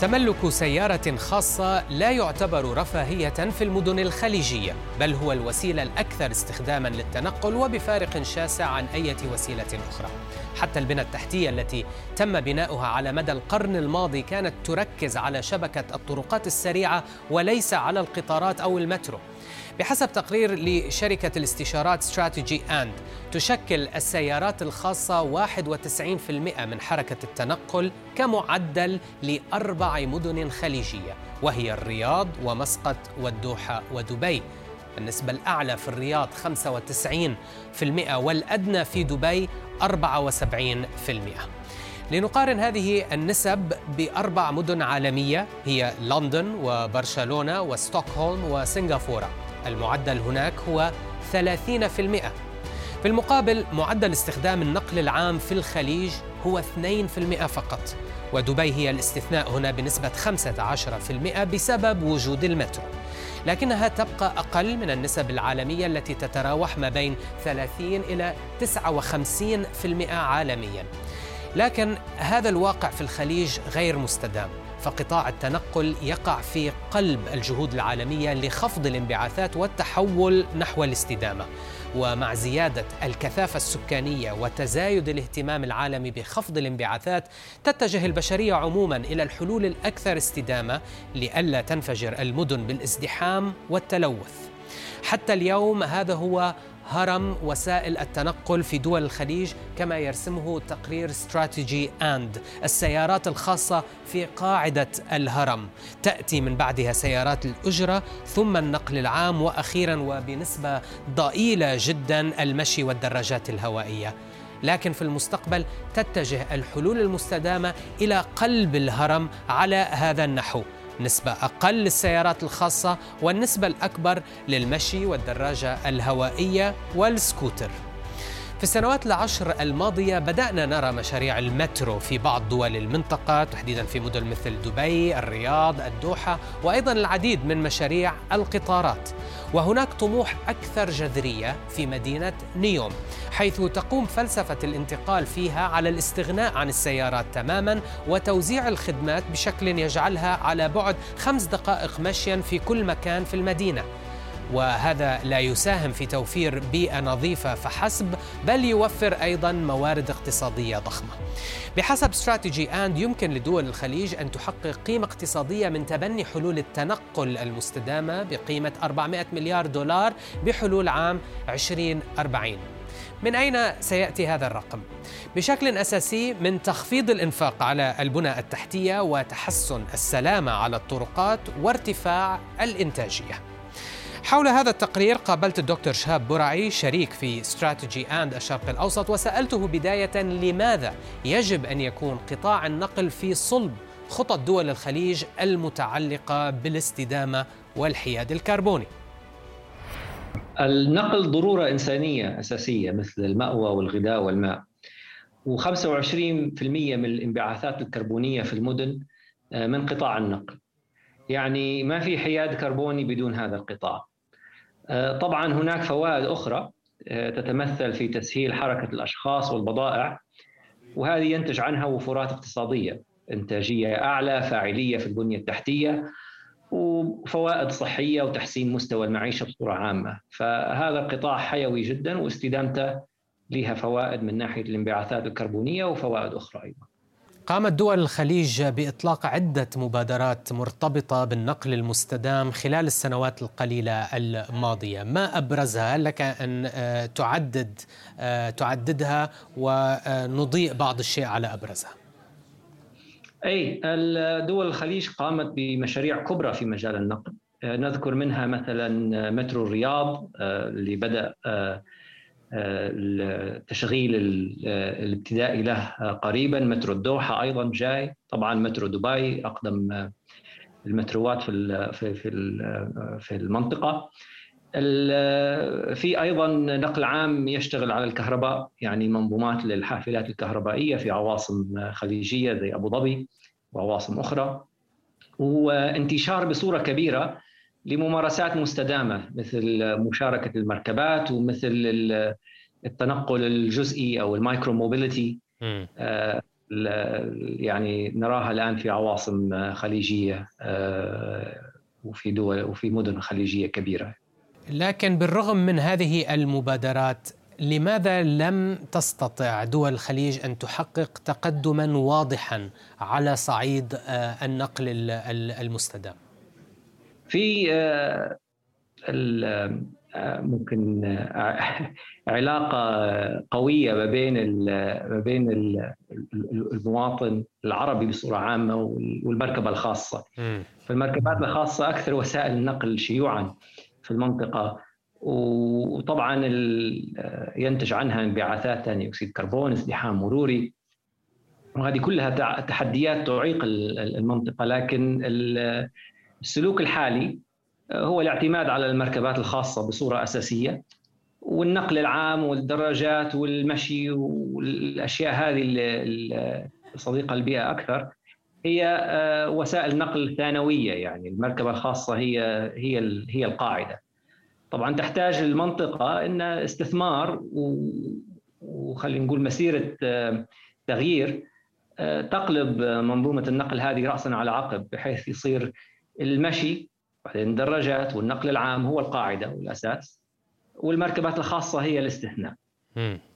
تملك سيارة خاصة لا يعتبر رفاهية في المدن الخليجية، بل هو الوسيلة الأكثر استخداماً للتنقل وبفارق شاسع عن أي وسيلة أخرى. حتى البنى التحتية التي تم بناؤها على مدى القرن الماضي كانت تركز على شبكة الطرقات السريعة وليس على القطارات أو المترو. بحسب تقرير لشركة الاستشارات استراتيجي أند تشكل السيارات الخاصة 91% من حركة التنقل كمعدل لأربع مدن خليجية وهي الرياض ومسقط والدوحة ودبي. النسبة الأعلى في الرياض 95% والأدنى في دبي 74% لنقارن هذه النسب بأربع مدن عالمية هي لندن وبرشلونة وستوكهولم وسنغافورة. المعدل هناك هو 30% في المقابل معدل استخدام النقل العام في الخليج هو 2% فقط ودبي هي الاستثناء هنا بنسبة 15% بسبب وجود المترو. لكنها تبقى أقل من النسب العالمية التي تتراوح ما بين 30 إلى 59% عالميا. لكن هذا الواقع في الخليج غير مستدام. فقطاع التنقل يقع في قلب الجهود العالمية لخفض الانبعاثات والتحول نحو الاستدامة. ومع زيادة الكثافة السكانية وتزايد الاهتمام العالمي بخفض الانبعاثات تتجه البشرية عموما إلى الحلول الأكثر استدامة لئلا تنفجر المدن بالازدحام والتلوث. حتى اليوم هذا هو هرم وسائل التنقل في دول الخليج كما يرسمه تقرير استراتيجي اند السيارات الخاصة في قاعدة الهرم. تأتي من بعدها سيارات الأجرة ثم النقل العام وأخيرا وبنسبة ضئيلة جدا المشي والدراجات الهوائية. لكن في المستقبل تتجه الحلول المستدامة إلى قلب الهرم على هذا النحو. نسبة أقل للسيارات الخاصة والنسبة الأكبر للمشي والدراجة الهوائية والسكوتر. في السنوات العشر الماضية بدأنا نرى مشاريع المترو في بعض دول المنطقة تحديدا في مدن مثل دبي، الرياض، الدوحة وأيضا العديد من مشاريع القطارات. وهناك طموح أكثر جذرية في مدينة نيوم حيث تقوم فلسفة الانتقال فيها على الاستغناء عن السيارات تماما وتوزيع الخدمات بشكل يجعلها على بعد خمس دقائق مشيا في كل مكان في المدينة. وهذا لا يساهم في توفير بيئة نظيفة فحسب بل يوفر أيضا موارد اقتصادية ضخمة. بحسب استراتيجي اند يمكن لدول الخليج أن تحقق قيمة اقتصادية من تبني حلول التنقل المستدامة بقيمة 400 مليار دولار بحلول عام 2040. من أين سيأتي هذا الرقم؟ بشكل أساسي من تخفيض الإنفاق على البنى التحتية وتحسن السلامة على الطرقات وارتفاع الإنتاجية. حول هذا التقرير قابلت الدكتور شهاب برعي شريك في استراتيجي اند الشرق الأوسط وسألته بداية لماذا يجب أن يكون قطاع النقل في صلب خطط دول الخليج المتعلقة بالاستدامة والحياد الكربوني. النقل ضرورة إنسانية أساسية مثل المأوى والغذاء والماء. و25% من الانبعاثات الكربونية في المدن آه، من قطاع النقل. يعني ما في حياد كربوني بدون هذا القطاع. آه، طبعا هناك فوائد أخرى آه، تتمثل في تسهيل حركة الأشخاص والبضائع وهذه ينتج عنها وفرات اقتصادية إنتاجية أعلى فاعلية في البنية التحتية وفوائد صحية وتحسين مستوى المعيشة بصورة عامة. فهذا قطاع حيوي جدا واستدامته لها فوائد من ناحية الانبعاثات الكربونية وفوائد أخرى أيضا. قامت دول الخليج بإطلاق عدة مبادرات مرتبطة بالنقل المستدام خلال السنوات القليلة الماضية، ما أبرزها؟ لك أن آه، تعدد آه، تعددها ونضيء بعض الشيء على أبرزها. أي دول الخليج قامت بمشاريع كبرى في مجال النقل، آه، نذكر منها مثلا مترو الرياض اللي بدأ التشغيل الابتدائي له قريبا. مترو الدوحة أيضا جاي. طبعا مترو دبي أقدم المتروات في في في المنطقة. في أيضا نقل عام يشتغل على الكهرباء يعني منظومات للحافلات الكهربائية في عواصم خليجية زي أبو ظبي وعواصم أخرى. وانتشار بصورة كبيرة لممارسات مستدامة مثل مشاركة المركبات ومثل التنقل الجزئي أو ال micro mobility آه، يعني نراها الآن في عواصم خليجية آه، وفي دول وفي مدن خليجية كبيرة. لكن بالرغم من هذه المبادرات لماذا لم تستطع دول الخليج أن تحقق تقدما واضحا على صعيد آه، النقل المستدام؟ في آه، آه، ممكن علاقة قوية ما بين ما بين المواطن العربي بصورة عامة والمركبة الخاصة. فالمركبات الخاصة أكثر وسائل النقل شيوعا في المنطقة. وطبعا ينتج عنها انبعاثات ثاني أكسيد الكربون ازدحام مروري. وهذه كلها تحديات تعيق المنطقة. لكن السلوك الحالي هو الاعتماد على المركبات الخاصة بصورة أساسية والنقل العام والدراجات والمشي والأشياء هذه الصديقه للبيئه أكثر هي آه، وسائل نقل ثانوية يعني المركبة الخاصة هي هي هي القاعدة. طبعا تحتاج المنطقة إن استثمار وخلينا نقول مسيرة آه، تغيير آه، تقلب منظومة النقل هذه راسا على عقب بحيث يصير المشي بعدين الدراجات والنقل العام هو القاعدة والأساس والمركبات الخاصة هي الاستثناء.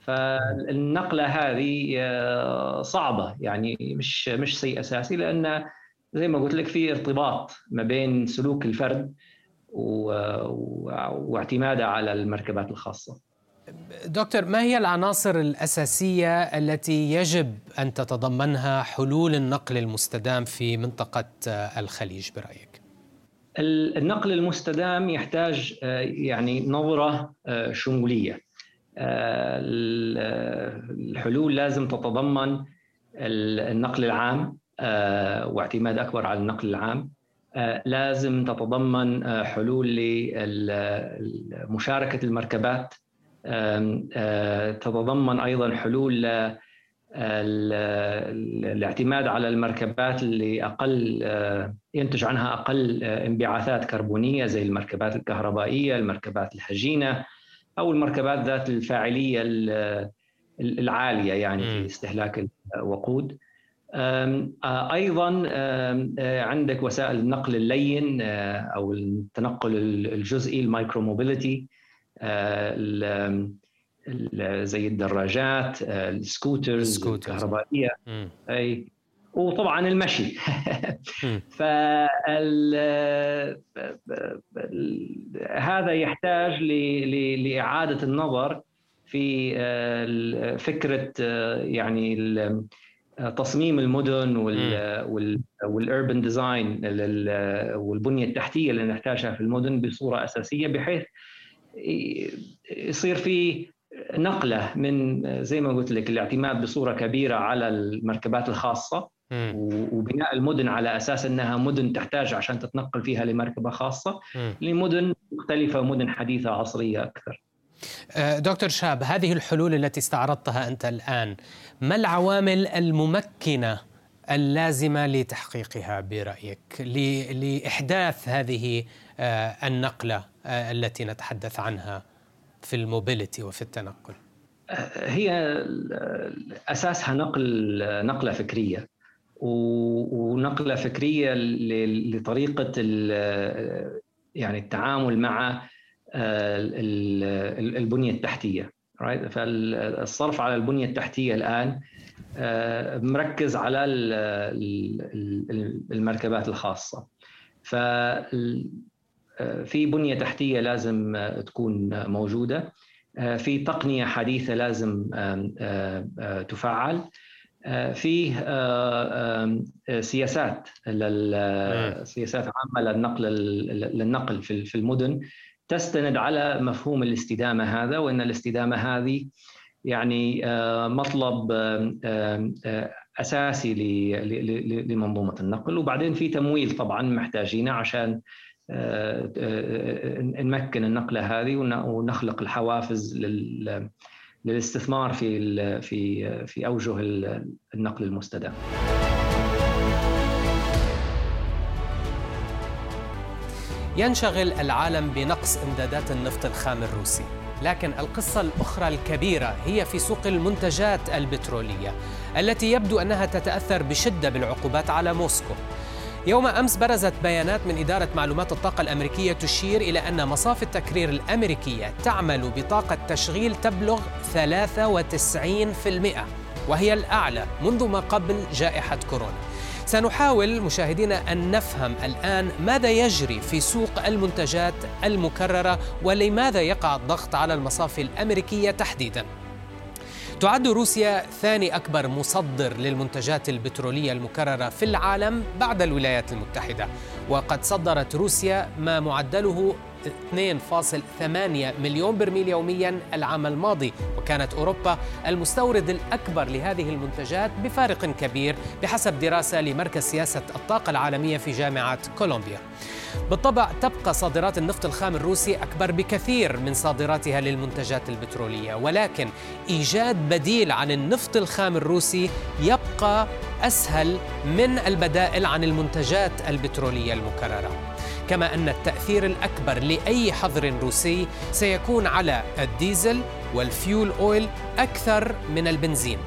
فالنقلة هذه آه، صعبة يعني مش مش شيء أساسي لأن زي ما قلت لك في ارتباط ما بين سلوك الفرد واعتماده على المركبات الخاصة. دكتور ما هي العناصر الأساسية التي يجب أن تتضمنها حلول النقل المستدام في منطقة آه، الخليج برأيك؟ النقل المستدام يحتاج آه، يعني نظرة شمولية الحلول لازم تتضمن النقل العام آه، واعتماد أكبر على النقل العام آه، لازم تتضمن آه، حلول لمشاركه المركبات تتضمن أيضا حلول الاعتماد على المركبات اللي أقل ينتج عنها أقل انبعاثات كربونية زي المركبات الكهربائية، المركبات الهجينه، أو المركبات ذات الفاعلية العالية يعني في استهلاك الوقود. أيضا عندك وسائل النقل اللين أو التنقل الجزئي ال micro mobility. زي الدراجات ال scooters الكهربائية. أي. وطبعا المشي. هذا يحتاج لإعادة النظر في آه، فكرة آه، يعني تصميم المدن والاربن ديزاين والبنية التحتية اللي نحتاجها في المدن بصورة أساسية بحيث يصير في نقلة من زي ما قلت لك الاعتماد بصورة كبيرة على المركبات الخاصة وبناء المدن على أساس إنها مدن تحتاج عشان تتنقل فيها لمركبة خاصة لمدن مختلفة ومدن حديثة عصرية أكثر. أه، دكتور شاب هذه الحلول التي استعرضتها أنت الآن ما العوامل الممكنة اللازمة لتحقيقها برأيك لإحداث هذه أه، النقلة أه، التي نتحدث عنها في الموبيليتي وفي التنقل؟ هي أساسها نقل نقلة فكرية ونقلة فكرية لطريقة يعني التعامل مع آه، البنية التحتية فالصرف على البنية التحتية الآن آه، مركز على المركبات الخاصة. ف آه، في بنية تحتية لازم تكون موجودة. في تقنية حديثة لازم تفعل. آه، فيه آه، آه، سياسات سياسات عامة للنقل للنقل في المدن. تستند على مفهوم الاستدامة هذا وإن الاستدامة هذه يعني مطلب أساسي لمنظومة النقل وبعدين في تمويل طبعا محتاجينه عشان نمكن النقلة هذه ونخلق الحوافز للاستثمار في في في أوجه النقل المستدام. ينشغل العالم بنقص إمدادات النفط الخام الروسي لكن القصة الأخرى الكبيرة هي في سوق المنتجات البترولية التي يبدو أنها تتأثر بشدة بالعقوبات على موسكو يوم أمس برزت بيانات من إدارة معلومات الطاقة الأمريكية تشير إلى أن مصافي التكرير الأمريكية تعمل بطاقة تشغيل تبلغ 93% وهي الأعلى منذ ما قبل جائحة كورونا. سنحاول مشاهدينا أن نفهم الآن ماذا يجري في سوق المنتجات المكررة ولماذا يقع الضغط على المصافي الأمريكية تحديدا. تعد روسيا ثاني أكبر مصدر للمنتجات البترولية المكررة في العالم بعد الولايات المتحدة وقد صدرت روسيا ما معدله 2.8 مليون برميل يوميا العام الماضي وكانت أوروبا المستورد الأكبر لهذه المنتجات بفارق كبير بحسب دراسة لمركز سياسة الطاقة العالمية في جامعة كولومبيا. بالطبع تبقى صادرات النفط الخام الروسي أكبر بكثير من صادراتها للمنتجات البترولية ولكن إيجاد بديل عن النفط الخام الروسي يبقى أسهل من البدائل عن المنتجات البترولية المكررة. كما أن التأثير الأكبر لأي حظر روسي سيكون على الديزل وال fuel oil أكثر من البنزين.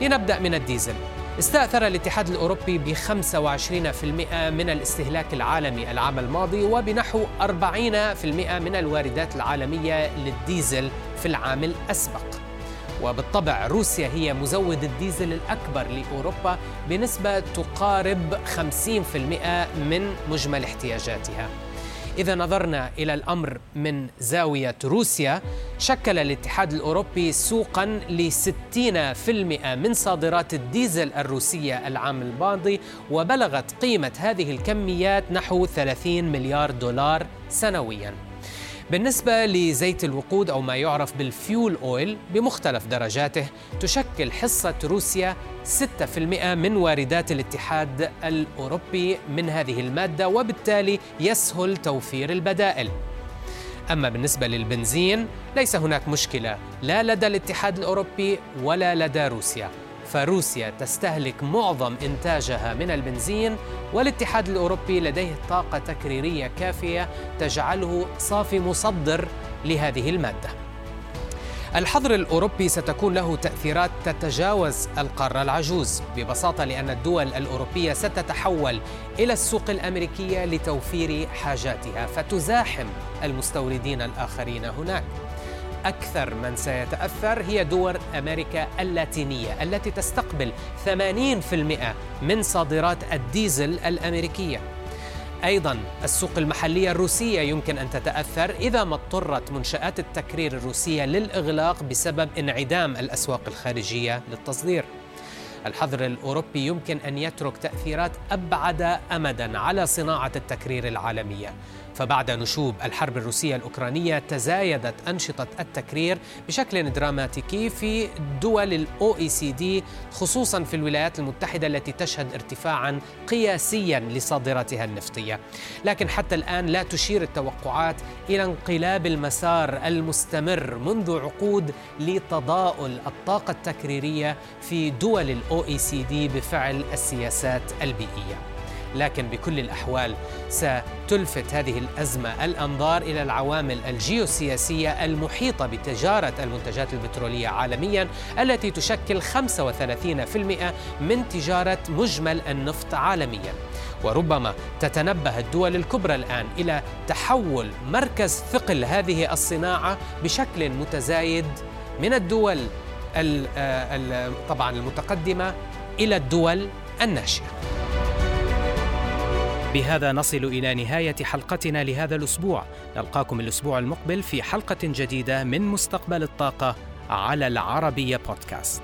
لنبدأ من الديزل. استأثر الاتحاد الأوروبي ب 25% من الاستهلاك العالمي العام الماضي وبنحو 40% من الواردات العالمية للديزل في العام الأسبق وبالطبع روسيا هي مزود الديزل الأكبر لأوروبا بنسبة تقارب 50% من مجمل احتياجاتها. إذا نظرنا إلى الأمر من زاوية روسيا شكل الاتحاد الأوروبي سوقا ل 60% من صادرات الديزل الروسية العام الماضي وبلغت قيمة هذه الكميات نحو 30 مليار دولار سنوياً. بالنسبة لزيت الوقود أو ما يعرف بالفيول أويل بمختلف درجاته تشكل حصة روسيا 6% من واردات الاتحاد الأوروبي من هذه المادة وبالتالي يسهل توفير البدائل. أما بالنسبة للبنزين ليس هناك مشكلة لا لدى الاتحاد الأوروبي ولا لدى روسيا. فروسيا تستهلك معظم إنتاجها من البنزين والاتحاد الأوروبي لديه طاقة تكريرية كافية تجعله صافي مصدر لهذه المادة. الحظر الأوروبي ستكون له تأثيرات تتجاوز القارة العجوز ببساطة لأن الدول الأوروبية ستتحول إلى السوق الأمريكية لتوفير حاجاتها فتزاحم المستوردين الآخرين هناك. أكثر من سيتأثر هي دول أمريكا اللاتينية التي تستقبل 80% من صادرات الديزل الأمريكية. أيضا السوق المحلية الروسية يمكن أن تتأثر إذا ما اضطرت منشآت التكرير الروسية للإغلاق بسبب انعدام الأسواق الخارجية للتصدير. الحظر الأوروبي يمكن أن يترك تأثيرات أبعد امدا على صناعة التكرير العالمية. فبعد نشوب الحرب الروسية الأوكرانية تزايدت أنشطة التكرير بشكل دراماتيكي في دول ال OECD خصوصا في الولايات المتحدة التي تشهد ارتفاعا قياسيا لصادراتها النفطية. لكن حتى الآن لا تشير التوقعات إلى انقلاب المسار المستمر منذ عقود لتضاؤل الطاقة التكريرية في دول إي سي دي بفعل السياسات البيئية. لكن بكل الأحوال ستلفت هذه الأزمة الأنظار إلى العوامل الجيوسياسية المحيطة بتجارة المنتجات البترولية عالميا التي تشكل 35% من تجارة مجمل النفط عالميا. وربما تتنبه الدول الكبرى الآن إلى تحول مركز ثقل هذه الصناعة بشكل متزايد من الدول طبعا المتقدمة إلى الدول الناشئة. بهذا نصل إلى نهاية حلقتنا لهذا الأسبوع. نلقاكم الأسبوع المقبل في حلقة جديدة من مستقبل الطاقة على العربية بودكاست.